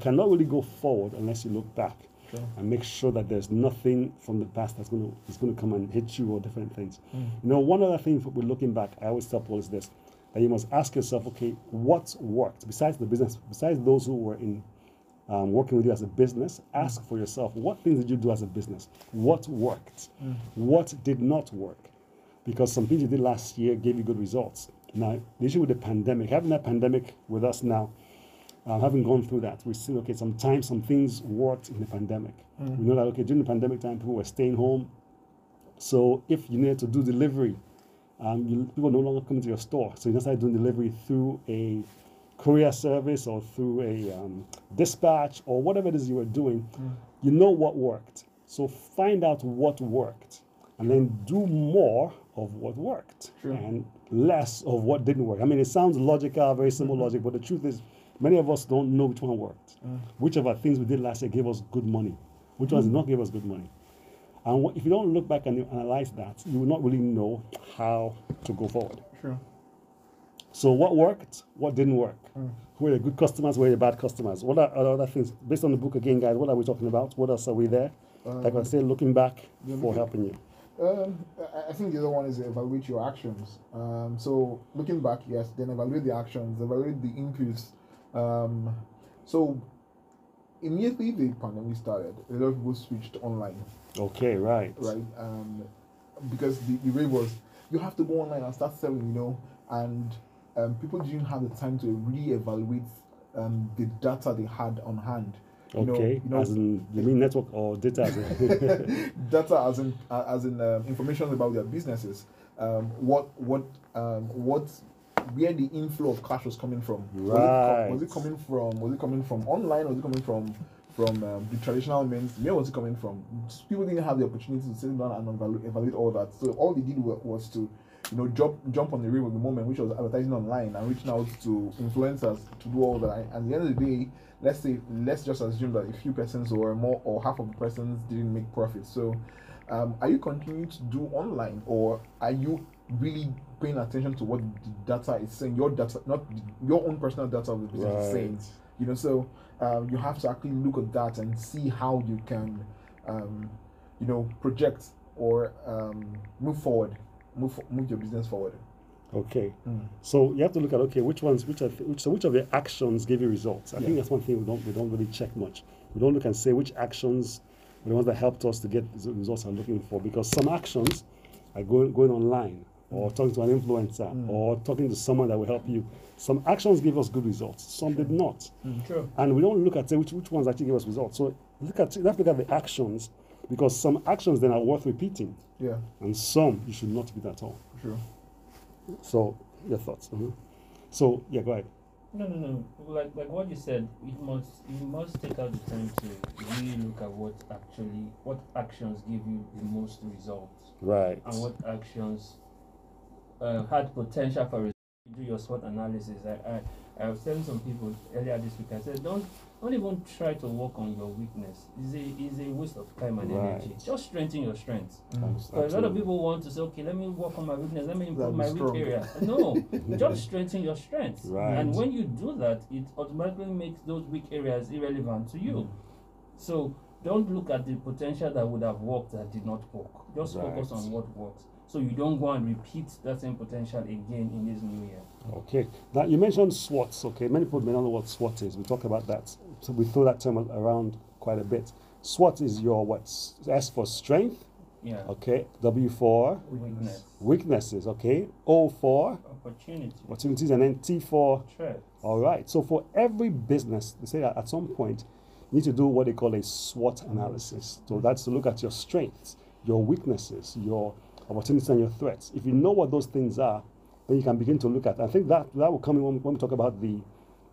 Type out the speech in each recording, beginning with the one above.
Cannot really go forward unless you look back and make sure that there's nothing from the past that's going to is going to come and hit you or different things. Hmm. You know, one other thing we're looking back, I always tell people is this: that you must ask yourself, okay, what worked besides the business, besides those who were in um, working with you as a business, hmm. ask for yourself, what things did you do as a business? What worked? Hmm. What did not work? Because some things you did last year gave you good results. Now, the issue with the pandemic, having that pandemic with us now, um, having gone through that, we see, okay, sometimes some things worked in the pandemic. We know that, okay, during the pandemic time, people were staying home. So if you needed to do delivery, um, you, people no longer come to your store. So you just started doing delivery through a courier service or through a um, dispatch or whatever it is you were doing. You know what worked. So find out what worked and then do more of what worked and less of what didn't work. I mean, it sounds logical, very simple logic, but the truth is, many of us don't know which one worked. Which of our things we did last year gave us good money, which ones did not give us good money. And if you don't look back and analyze that, you will not really know how to go forward. Sure. So what worked? What didn't work? Who are the good customers? Who are the bad customers? What are, other things? Based on the book again, guys, what are we talking about? What else are we there? like I say, looking back for helping you. Um, I- I think the other one is evaluate your actions. Um, so looking back, yes, then evaluate the actions, evaluate the inputs. Um, so immediately the pandemic started, a lot of people switched online, Okay, right. right? Um, because the, the rate was you have to go online and start selling, you know, and um, people didn't have the time to re-evaluate um, the data they had on hand. You know- Okay, you know, as in you mean network or data? As in, data as in uh, as in um, information about their businesses um, what what um, what where the inflow of cash was coming from. Was, it Right. was it coming from was it coming from online? Was it coming from from um, the traditional means? Where was it coming from? People didn't have the opportunity to sit down and evaluate, evaluate all that. So all they did was to you know jump jump on the wave of the moment which was advertising online and reaching out to influencers to do all that. And at the end of the day let's say let's just assume that a few persons or more or half of the persons didn't make profit. So um, are you continuing to do online or are you really paying attention to what the data is saying. Your data not your own personal data of the business is saying you know so um, you have to actually look at that and see how you can um, you know project or um, move forward move move your business forward. Okay, so you have to look at okay, which ones, which are, which, so which of the actions give you results? I Yeah. think that's one thing we don't we don't really check much. We don't look and say which actions were the ones that helped us to get the results I'm looking for because some actions are going going online or talking to an influencer or talking to someone that will help you. Some actions give us good results, some did not. True. and we don't look at say which, which ones actually give us results. So look at you have to look at the actions because some actions then are worth repeating, yeah and some you should not repeat at all. sure So your thoughts. mhm. So yeah, go ahead. No, no, no. Like like what you said, you must you must take out the time to really look at what actually what actions give you the most results Right. and what actions uh, had potential for results. You do your SWOT analysis. I, I I was telling some people earlier this week. I said don't don't even try to work on your weakness. It's a it's a waste of time and energy. Just strengthen your strengths. Abs- So a lot of people want to say, okay, let me work on my weakness, let me improve be my weak strong. area. No, just strengthen your strengths. Right. And when you do that, it automatically makes those weak areas irrelevant to you. So don't look at the potential that would have worked that did not work. Just focus on what works. So you don't go and repeat that same potential again in this new year. Okay. Now you mentioned SWOTs. Okay. Many people may not know what SWOT is. We talk about that. So we throw that term around quite a bit. SWOT is your what? S for strength. Yeah. Okay. W for Weakness. weaknesses. Okay. O for Opportunity. opportunities, and then T for Threat. All right. So for every business, they say that at some point you need to do what they call a SWOT analysis. So mm. that's to look at your strengths, your weaknesses, your opportunities, and your threats. If you know what those things are, then you can begin to look at. I think that that will come in when, when we talk about the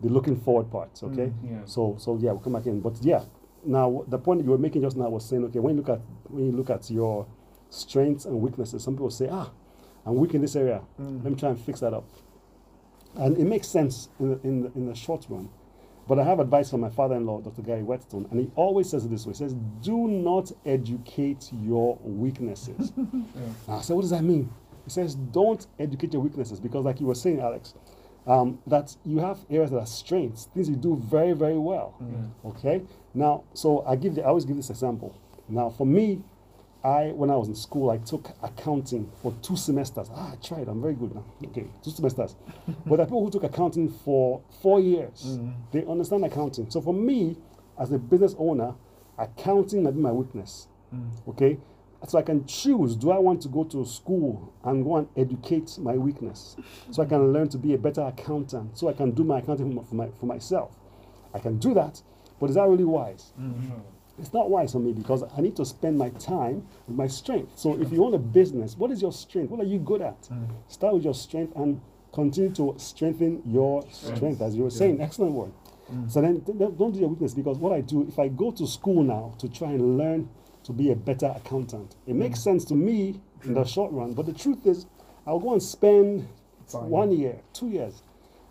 the looking forward parts. Okay. Yeah. So so yeah, we'll come back in. But yeah, now the point you were making just now was saying, okay, when you look at when you look at your strengths and weaknesses, some people say, ah, I'm weak in this area. Mm. Let me try and fix that up. And it makes sense in the, in the, in the short run. But I have advice from my father-in-law, Dr. Gary Whetstone, and he always says it this way. He says, do not educate your weaknesses. I said, what does that mean? He says, don't educate your weaknesses because like you were saying, Alex, um, that you have areas that are strengths, things you do very, very well. Okay? Now, so I give the, I always give this example. Now, for me, I when I was in school, I took accounting for two semesters. Ah, I tried. I'm very good now. Okay, two semesters. but the people who took accounting for four years. Mm-hmm. They understand accounting. So for me, as a business owner, accounting might be my weakness. Mm. Okay, so I can choose: do I want to go to school and go and educate my weakness, so I can learn to be a better accountant, so I can do my accounting for, my, for myself. I can do that, but is that really wise? Mm-hmm. It's not wise for me because I need to spend my time with my strength. So if you own a business, what is your strength? What are you good at? Mm. Start with your strength and continue to strengthen your strength, as you were saying. Excellent word. Mm. So then th- th- don't do your weakness because what I do, if I go to school now to try and learn to be a better accountant, it mm. makes sense to me in the short run. But the truth is, I'll go and spend Time. one year, two years,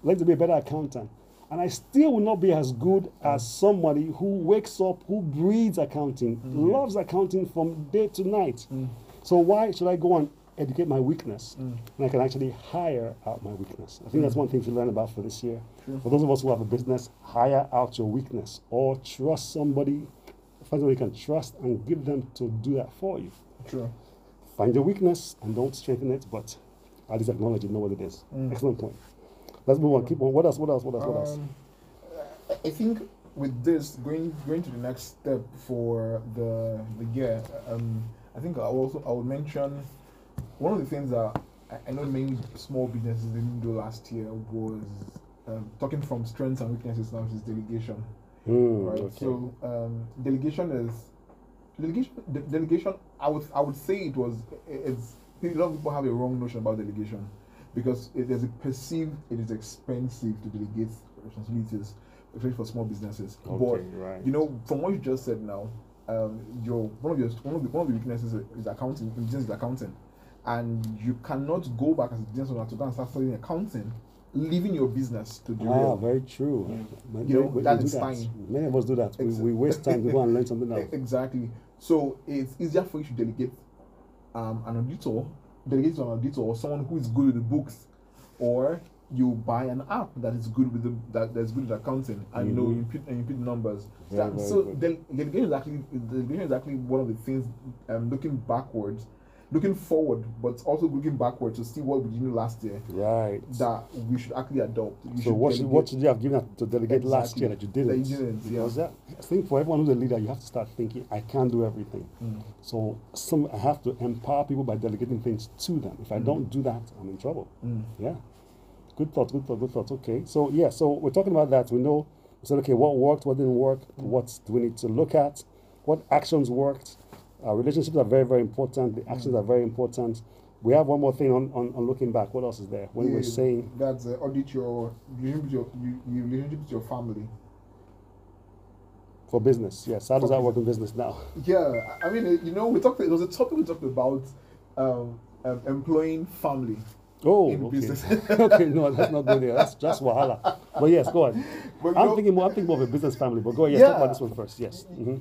learn to be a better accountant. And I still will not be as good as somebody who wakes up, who breathes accounting, mm. loves accounting from day to night. Mm. So why should I go and educate my weakness mm. And I can actually hire out my weakness? I think that's one thing to learn about for this year. For those of us who have a business, hire out your weakness or trust somebody, find somebody you can trust and give them to do that for you. True. Find your weakness and don't strengthen it, but at least acknowledge it, know what it is. Excellent point. Let's move on. Keep on. What else? What else? What else? What else? Um, I- think with this going going to the next step for the the year, um, I think I also I would mention one of the things that I, know many small businesses didn't do last year was um, talking from strengths and weaknesses now is delegation, Hmm, right? okay. So um, delegation is delegation. De- delegation, I would I would say it was it's a lot of people have a wrong notion about delegation because it is perceived it is expensive to delegate responsibilities, especially for small businesses. Okay, but right. you know, from what you just said now, um, your one of your one of the one of the weaknesses is, accounting. in Business is accounting, and you cannot go back as a business owner to go and start studying accounting, leaving your business to do Ah, very true. Many- You know, that is fine. Many of us do that. We, we waste time to go and learn something else. Exactly. So it's easier for you to delegate um, an auditor, delegate to an auditor or someone who is good with the books, or you buy an app that is good with the that, that's good with accounting, and you know you put and you put numbers. Very, That- so del- delegation is actually delegation is actually one of the things. Um, looking backwards, looking forward, but also looking backwards to see what we did last year Right. that we should actually adopt. You So what should, what should you have given to delegate last year that you didn't? you didn't, yeah. Because that, I think for everyone who's a leader, you have to start thinking, I can't do everything. Mm. So some I have to empower people by delegating things to them. If I don't do that, I'm in trouble. Mm. Yeah. Good thoughts, good thoughts, good thoughts. Okay. So yeah, so we're talking about that. We know we said okay, what worked, what didn't work, what do we need to look at, what actions worked. Uh, relationships are very, very important. The actions are very important. We have one more thing on, on, on looking back. What else is there? When we're Yeah, saying that's uh, audit your relationship your, you, your relationship with your family. For business, yes. How does that work in business now? Yeah, I mean, you know, we talked. It was a topic we talked about um, um, employing family. Oh, In okay. business. okay, no, let's not go there. That's just wahala. But yes, go on. But I'm know- thinking more. I'm thinking more of a business family. But go ahead. Yes, talk about this one first. Yes. hmm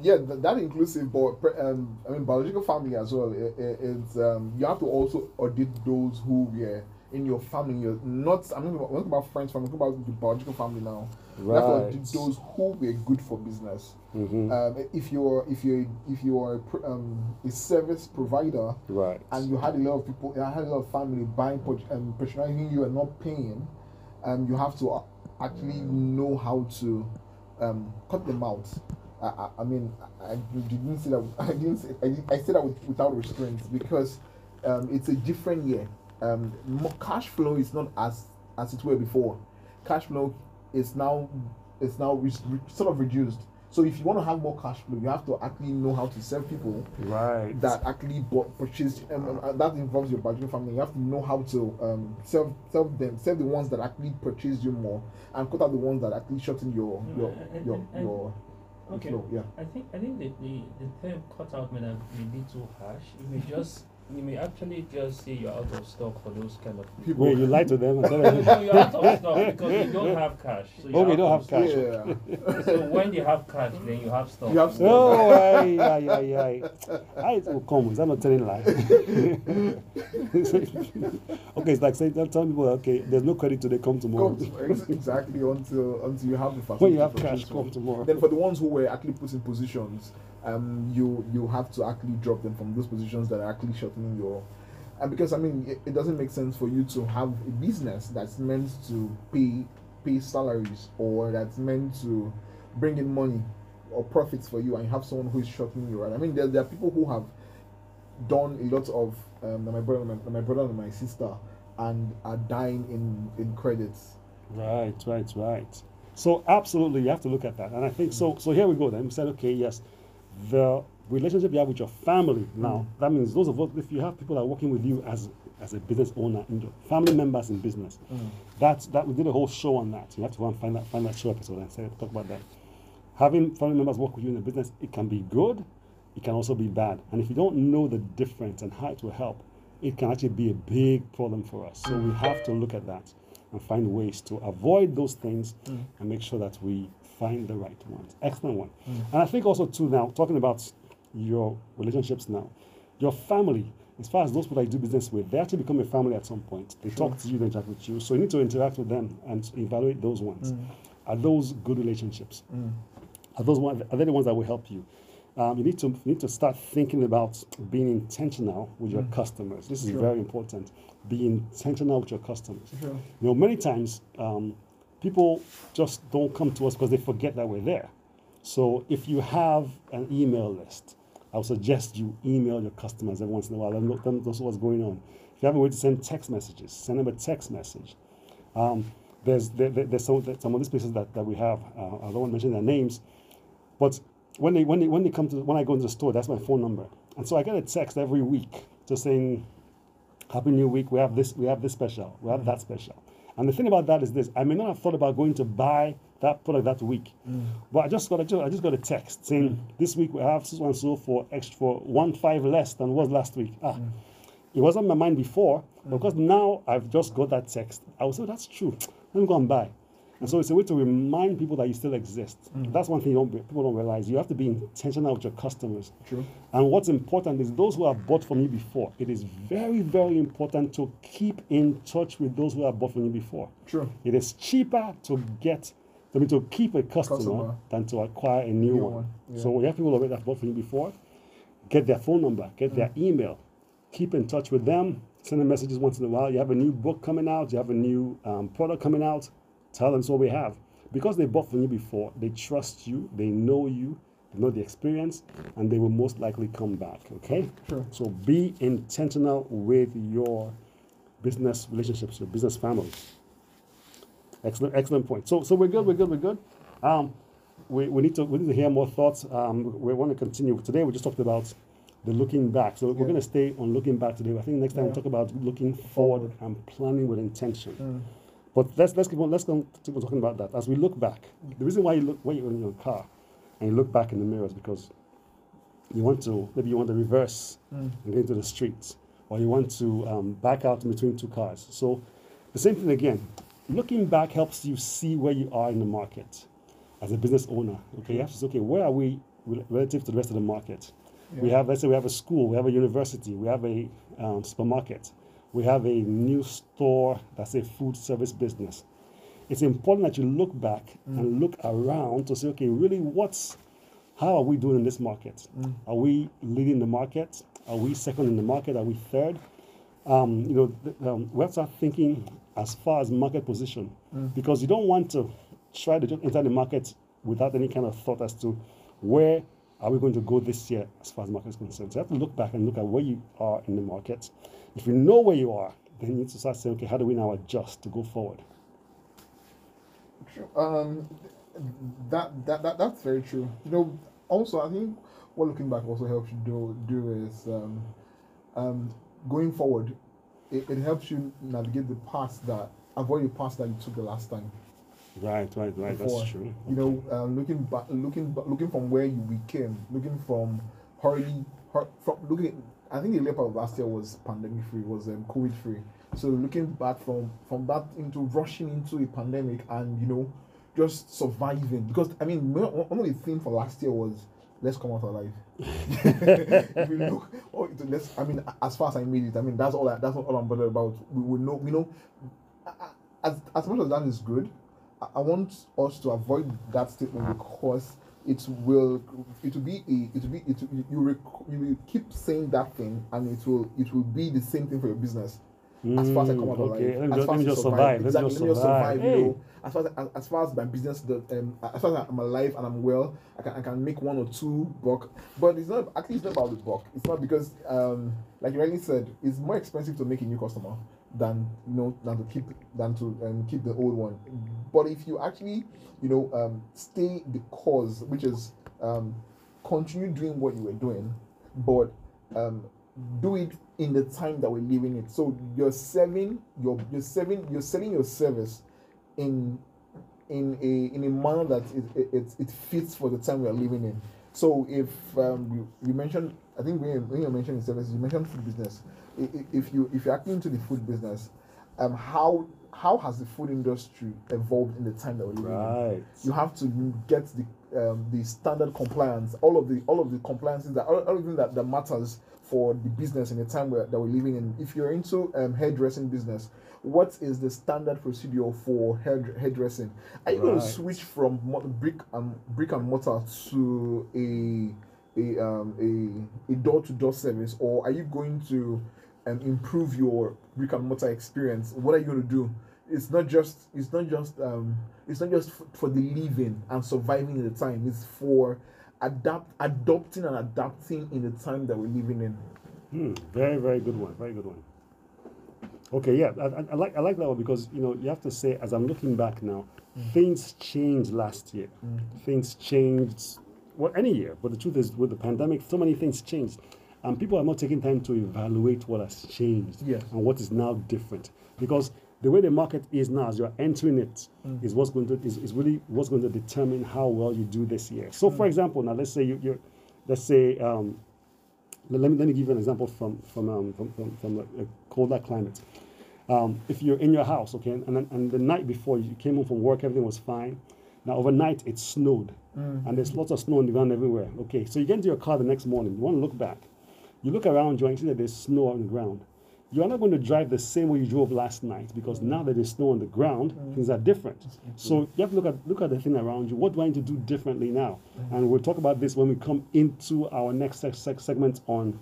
Yeah, th- that inclusive, but um, I mean, biological family as well. i- i- It's um, you have to also audit those who were in your family. You're not. I'm not talking about friends. I'm talking about the biological family now. You have to audit Right. those who were good for business. hmm Um, if you're if you're if you're a, um, a service provider, Right. and you had a lot of people, I had a lot of family buying, um, patronizing you and not paying, um, you have to actually know how to um, cut them out. I, I, I mean, I, I didn't say that. I didn't. Say, I, I said that with, without restraints because um, it's a different year. Um, cash flow is not as as it were before. Cash flow is now is now re- re- sort of reduced. So if you want to have more cash flow, you have to actually know how to serve people Right. that actually bought purchased um, um, uh, that involves your budget family. You have to know how to um serve serve them, serve the ones that actually purchased you more, and cut out the ones that actually shorten your your and- your and- and- your Okay. flow. Yeah. I think I think the, the, the term cut out may have been a bit too harsh. You may just you may actually just say you're out of stock for those kind of people. People. Wait, you lied to them No, you're out of stock because you don't have cash. So oh, you're Okay, out don't have stock. cash. Yeah. So when you have cash, then you have stock. You have stock. Oh, aye, aye, aye, aye. I will come. Is that not telling lie? okay, it's like saying, tell telling people, okay, there's no credit today, come tomorrow. Come to- exactly until until you have the facility. when you have cash, come tomorrow. Then for the ones who were actually put in positions, um, you you have to actually drop them from those positions that are actually shortening your. And because I mean, it, it doesn't make sense for you to have a business that's meant to pay pay salaries or that's meant to bring in money or profits for you, and you have someone who is shortening you. Right? I mean, there, there are people who have done a lot of um, my brother, my, my brother and my sister, and are dying in in credits. Right, right, right. So absolutely, you have to look at that. And I think so. So here we go. Then we said, okay, yes, the relationship you have with your family. Mm. Now that means those of us, if you have people that are working with you as as a business owner, family members in business, mm. that's that we did a whole show on that. You have to go and find that find that show episode and say talk about that. Having family members work with you in a business, it can be good, it can also be bad. And if you don't know the difference and how it will help, it can actually be a big problem for us. So we have to look at that and find ways to avoid those things mm. and make sure that we find the right ones. Excellent one. And I think also too now talking about your relationships now, your family. As far as those people that you do business with, they actually become a family at some point. They talk to you, they interact with you. So you need to interact with them and evaluate those ones. Are those good relationships? Are those ones? Are they the ones that will help you? Um, you need to you need to start thinking about being intentional with your customers. This is Sure. very important. Be intentional with your customers. Sure. You know, many times um, people just don't come to us because they forget that we're there. So if you have an email list, I would suggest you email your customers every once in a while. Let them them know what's going on. If you have a way to send text messages, send them a text message. Um, there's there, there- there's some, some of these places that, that we have. Uh, I don't want to mention their names, but when they when they when they come to when I go into the store, that's my phone number, and so I get a text every week just saying, "Happy New Week. We have this. We have this special. We have that special." And the thing about that is this: I may not have thought about going to buy that product that week, mm. but I just got a, I just got a text saying, mm. "This week we have so and so for extra for one five less than was last week." Ah, mm. it wasn't on my mind before, because now I've just got that text, I will say, that's true. Let me go and buy. And so it's a way to remind people that you still exist. That's one thing don't, people don't realize. You have to be intentional with your customers. True. And what's important is those who have bought from you before. It is very, very important to keep in touch with those who have bought from you before. True. It is cheaper to get, I mean, to keep a customer, Customer. than to acquire a new, New one. one, yeah. So we have people already that have bought from you before. Get their phone number, get their email, keep in touch with them, send them messages once in a while. You have a new book coming out, you have a new um, product coming out, tell them so we have. Because they bought from you before, they trust you, they know you, they know the experience, and they will most likely come back. Okay? Sure. So be intentional with your business relationships, your business family. Excellent, excellent point. So, so we're good, we're good, we're good. Um, we, we need to we need to hear more thoughts. Um, we want to continue. Today we just talked about the looking back. So we're going to stay on looking back today. I think next time Yeah. we'll talk about looking forward Forward. and planning with intention. Mm. But let's let's keep on let's keep on talking about that as we look back. The reason why you look when you're in your car and you look back in the mirror is because you want to maybe you want to reverse Mm. and get into the streets, or you want to um, back out in between two cars. So the same thing again. Looking back helps you see where you are in the market as a business owner. Okay, you have to say, okay, where are we relative to the rest of the market? We have, let's say, we have a school, we have a university, we have a um, supermarket, we have a new store that's a food service business. It's important that you look back and look around to say, okay, really, what's how are we doing in this market? Are we leading the market? Are we second in the market? Are we third? Um, you know, th- um, we have to start thinking as far as market position because you don't want to try to just enter the market without any kind of thought as to where are we going to go this year as far as market is concerned. So you have to look back and look at where you are in the market. If you know where you are, then you need to start saying, okay, how do we now adjust to go forward? Um, that, that that that's very true. You know, also I think what looking back also helps you do do is um, um, going forward. It, it helps you navigate the past that avoid the past that you took the last time. Right, right, right. before. That's true. You know, um, looking back, looking looking from where you became, looking from hurriedly, hur- from looking. I think the later part of last year was pandemic free, was um, COVID free. So looking back from from that into rushing into a pandemic and you know, just surviving because I mean one of the things for last year was let's come out alive. if you look, oh, let's. I mean, as far as I made it, I mean that's all. I, that's all I'm bothered about. We will know. We know. As as much as that is good, I, want us to avoid that statement because it will it will be a it will be it will, you rec- you will keep saying that thing and it will it will be the same thing for your business. As far as I come out Mm, okay, alive, let me as far let as you just survive, let me exactly, let me just survive. survive. Hey. You know, as far as, as, as far as my business, the, um, as far as I'm alive and I'm well, I can, I can make one or two buck. But it's not actually it's not about the buck. It's not because um like you rightly said, it's more expensive to make a new customer than you know than to keep than to um, keep the old one. But if you actually you know um stay the cause, which is um continue doing what you were doing, but um do it in the time that we're living it. So you're serving your you're serving you're selling your service in in a in a manner that it it, it, it fits for the time we are living in. So if um, you, you mentioned, I think when you, when you mentioned you mentioned food business. If you if you're acting into the food business, um, how how has the food industry evolved in the time that we're living in? You have to get the um, the standard compliance, all of the all of the compliances that all, everything that, that matters for the business in the time where, that we're living in. If you're into um, hairdressing business, what is the standard procedure for hair hairdressing? Are you going to switch from brick and brick and mortar to a a um, a a door to door service, or are you going to um, improve your brick and mortar experience? What are you going to do? It's not just it's not just um, it's not just for the living and surviving in the time. It's for adapt adopting and adapting in the time that we're living in. Hmm, very, very good one. Very good one. Okay, yeah, I, I- I like I like that one because you know you have to say as I'm looking back now, things changed last year. Things changed well any year, but the truth is with the pandemic, so many things changed, and people are not taking time to evaluate what has changed Yes. and what is now different because. The way the market is now, as you're entering it, is what's going to is, is really what's going to determine how well you do this year. So, for example, now let's say you, you're, let's say um, let me, let me give you an example from from um, from, from, from a, a colder climate. Um, if you're in your house, okay, and, then- and the night before you came home from work, everything was fine. Now overnight it snowed, and there's lots of snow on the ground everywhere. Okay, so you get into your car the next morning. You want to look back. You look around you and you see that there's snow on the ground. You are not going to drive the same way you drove last night because now that there's snow on the ground, mm. things are different. So you have to look at look at the thing around you. What do I need to do differently now? Mm. And we'll talk about this when we come into our next seg- segment on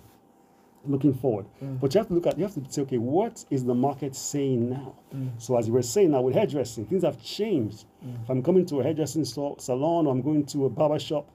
looking forward. Mm. But you have to look at, you have to say, okay, what is the market saying now? So as you were saying now with hairdressing, things have changed. If I'm coming to a hairdressing salon or I'm going to a barber shop,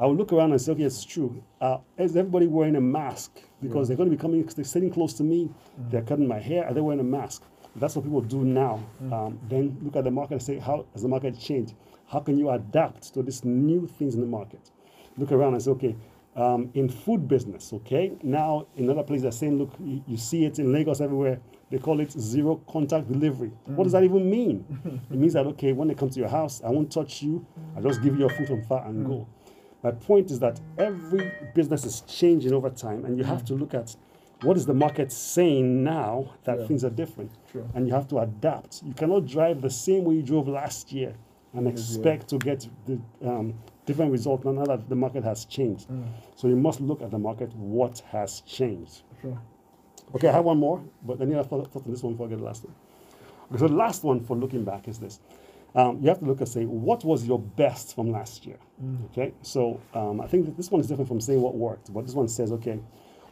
I will look around and say, okay, it's true. Uh, is everybody wearing a mask? Because they're going to be coming, they're sitting close to me, they're cutting my hair, are they wearing a mask? That's what people do now. Um, then look at the market and say, how has the market changed? How can you adapt to these new things in the market? Look around and say, okay, um, in food business, okay, now in other places they're saying, look, you, you see it in Lagos everywhere, they call it zero contact delivery. What does that even mean? it means that, okay, when they come to your house, I won't touch you, I'll just give you your food from far and go. My point is that every business is changing over time, and you have to look at what is the market saying now that Yeah. things are different, Sure. and you have to adapt. You cannot drive the same way you drove last year and Yes, yeah. expect to get the um, different result now that the market has changed. So you must look at the market, what has changed. Sure. Okay, I have one more, but then you have thought thought on this one before I get the last one. Okay, so the last one for looking back is this. Um, you have to look and say, what was your best from last year? Okay, so um, I think that this one is different from saying what worked, but this one says, okay,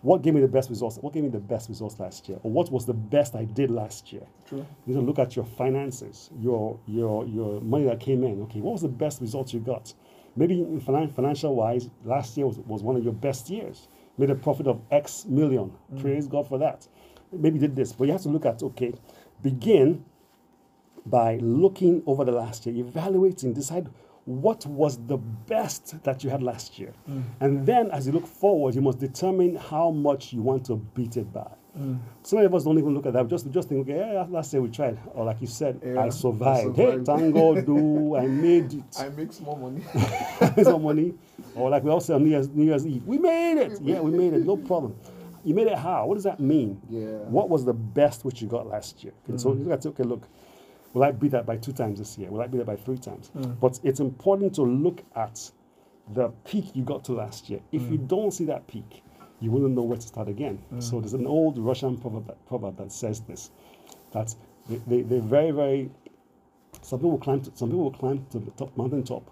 what gave me the best results? What gave me the best results last year? Or what was the best I did last year? True. You need to look at your finances, your your your money that came in. Okay, what was the best results you got? Maybe in finan- financial wise, last year was, was one of your best years. Made a profit of X million. Praise God for that. Maybe you did this, but you have to look at okay, begin by looking over the last year, evaluating, decide what was the best that you had last year? Mm. And then as you look forward, you must determine how much you want to beat it by. Mm. Some of us don't even look at that. Just just think, okay, yeah, last year we tried. Or like you said, Yeah, I I survived. Hey, tango, do I made it. I make small money. some money. Or like we all say on New Year's, New Year's Eve, we made it. Yeah, we made it. No problem. You made it how? What does that mean? Yeah. What was the best which you got last year? And so mm. you at it, okay, look, will I beat that by two times this year? Will I beat that by three times? Hmm. But it's important to look at the peak you got to last year. If you hmm. don't see that peak, you wouldn't know where to start again. Hmm. So there's an old Russian proverb that, proverb that says this, that they, they, they're very, very some people will climb to, some people will climb to the top mountain top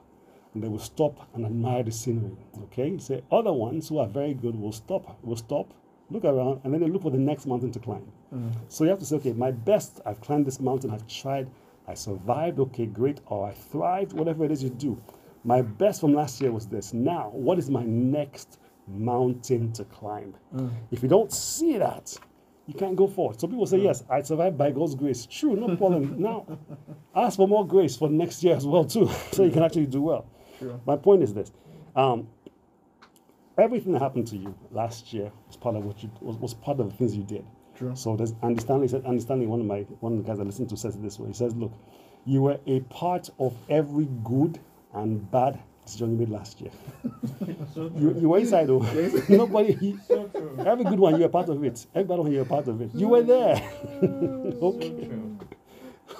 and they will stop and admire the scenery. Okay? Say other ones who are very good will stop, will stop, look around, and then they look for the next mountain to climb. So you have to say, okay, my best, I've climbed this mountain, I've tried, I survived, okay, great, or I thrived, whatever it is you do. My best from last year was this. Now, what is my next mountain to climb? If you don't see that, you can't go forward. So people say, yes, I survived by God's grace. True, no problem. now, ask for more grace for next year as well, too, so you can actually do well. Sure. My point is this. Um, everything that happened to you last year was part of what you was, was part of the things you did. True. So there's Andy Stanley said Andy Stanley, one of my one of the guys I listen to says it this way. He says, Look, you were a part of every good and bad decision you made last year. So You, you were inside though. Nobody so true. every good one you were part of it. Every bad one you were part of it. You were there. So okay. true.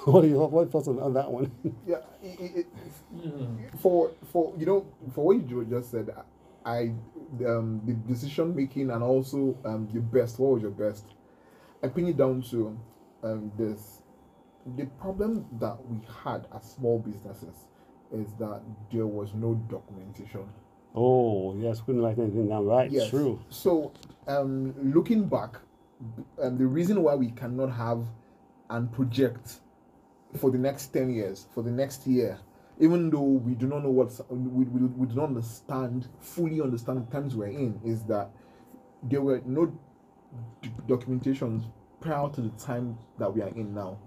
What are your what thoughts on, on that one? Yeah, it, it, it, Mm. for for you know for what you just said, I um the decision making and also um the best. What was your best? I pin it down to um this. The problem that we had as small businesses is that there was no documentation. Oh yes, couldn't write anything down. Right, Yes. true. So, um, looking back, um, the reason why we cannot have and project for the next 10 years, for the next year, even though we do not know what we, we, we do not understand, fully understand the times we're in, is that there were no documentations prior to the time that we are in now.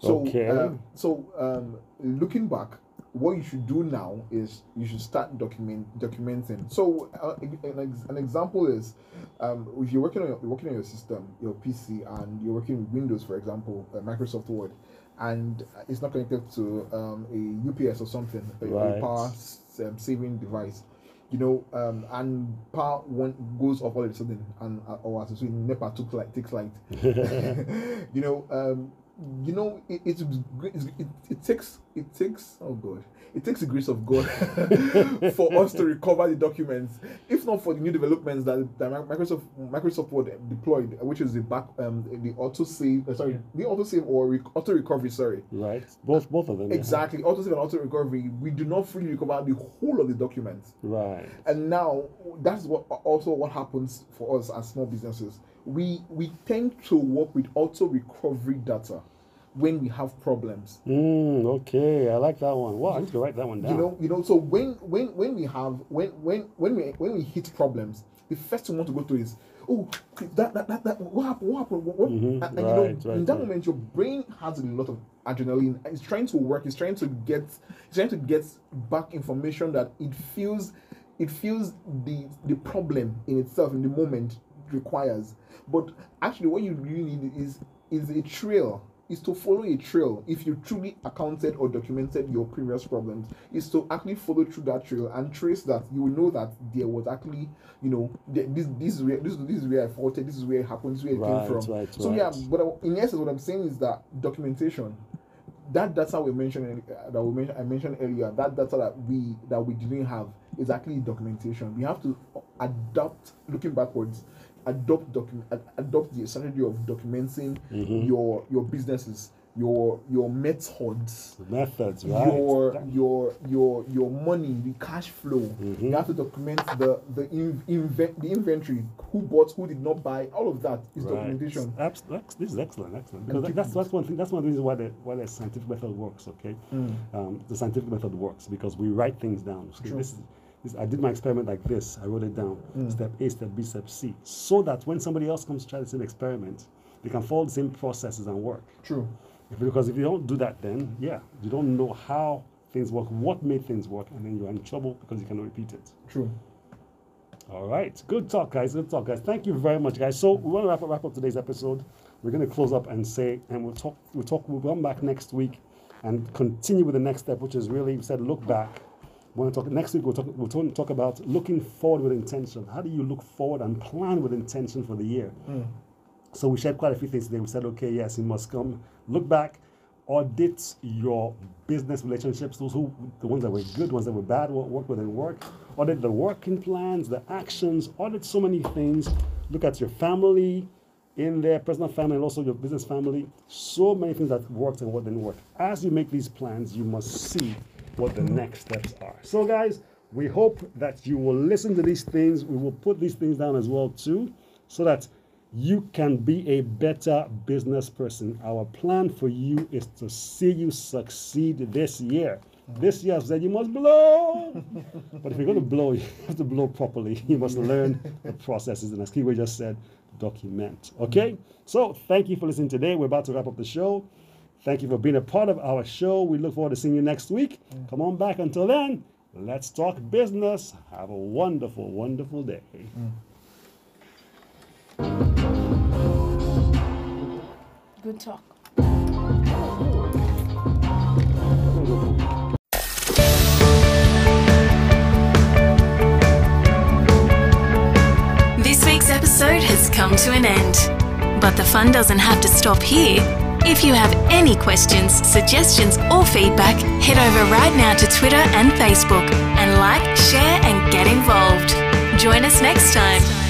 So, Okay. um, so um, looking back, what you should do now is you should start document documenting. So, uh, an, ex- an example is um, if you're working on your, working on your system, your PC, and you're working with Windows, for example, uh, Microsoft Word, and it's not connected to um, a UPS or something, a, a power um, saving device. You know, um, and power one goes off all of a sudden, and uh, or as I say, NEPA took like takes light. you know, um, you know, it, it's, it, it takes it takes oh god, it takes the grace of God for us to recover the documents. If not for the new developments that, that Microsoft Microsoft Word deployed, which is the back um the auto save uh, sorry the auto save or rec- auto recovery sorry Right. Both both of them. yeah. exactly auto save and auto recovery we do not fully recover the whole of the documents Right. and now that's what also what happens for us as small businesses we we tend to work with auto recovery data when we have problems Mm, okay, I like that one. Wow, I need to write that one down. you know you know so when when when we have when when when we when we hit problems the first thing we want to go to is oh that that that, that what happened what happened what? Mhm, and, and you know right, in that right. moment your brain has a lot of adrenaline it's trying to work it's trying to get it's trying to get back information that it feels it feels the the problem in itself in the moment requires. But actually what you really need is is a trail. Is to follow a trail. If you truly accounted or documented your previous problems is to actually follow through that trail and trace that you will know that there was actually you know this this is where this, this is where I faulted this is where it happened this is where it Right, came from. right, so yeah but in essence what I'm saying is that documentation that data we mentioned that we mentioned, I mentioned earlier that data that we that we didn't have is actually documentation. We have to adopt looking backwards, adopt document ad- adopt the strategy of documenting Mm-hmm. your your businesses, your your methods, Methods, right? your your your your money, the cash flow. Mm-hmm. You have to document the the in, the inventory, who bought, who did not buy. All of that is Right. documentation. Abs- this is excellent, excellent. Because that's that's one thing. That's one of the reasons why the why the scientific method works. Okay, um, the scientific method works because we write things down. So this, is- this, I did my experiment like this. I wrote it down. Mm. Step A, step B, step C, so that when somebody else comes to try the same experiment, they can follow the same processes and work. True. Because if you don't do that, then yeah, you don't know how things work, what made things work, and then you're in trouble because you cannot repeat it. True. All right. Good talk, guys. Good talk, guys. Thank you very much, guys. So we want to wrap up, wrap up today's episode. We're going to close up and say, and we'll talk. We'll talk. We'll come back next week and continue with the next step, which is really we said look back. We want to talk next week. We'll talk. We'll talk, about looking forward with intention. How do you look forward and plan with intention for the year? Hmm. So we shared quite a few things today. We said, okay, yes, you must come look back, audit your business relationships, those who the ones that were good, ones that were bad, what worked within work, audit the working plans, the actions, audit so many things. Look at your family in their personal family, and also your business family. So many things that worked and what didn't work. As you make these plans, you must see what the next steps are. So, guys, we hope that you will listen to these things. We will put these things down as well too, so that you can be a better business person. Our plan for you is to see you succeed this year. This year, I said you must blow. but if you're going to blow, you have to blow properly. You must learn the processes. And as Kiwi just said, document. Okay? So thank you for listening today. We're about to wrap up the show. Thank you for being a part of our show. We look forward to seeing you next week. Come on back. Until then, let's talk business. Have a wonderful, wonderful day. Good talk. This week's episode has come to an end. But the fun doesn't have to stop here. If you have any questions, suggestions, or feedback, head over right now to Twitter and Facebook and like, share, and get involved. Join us next time.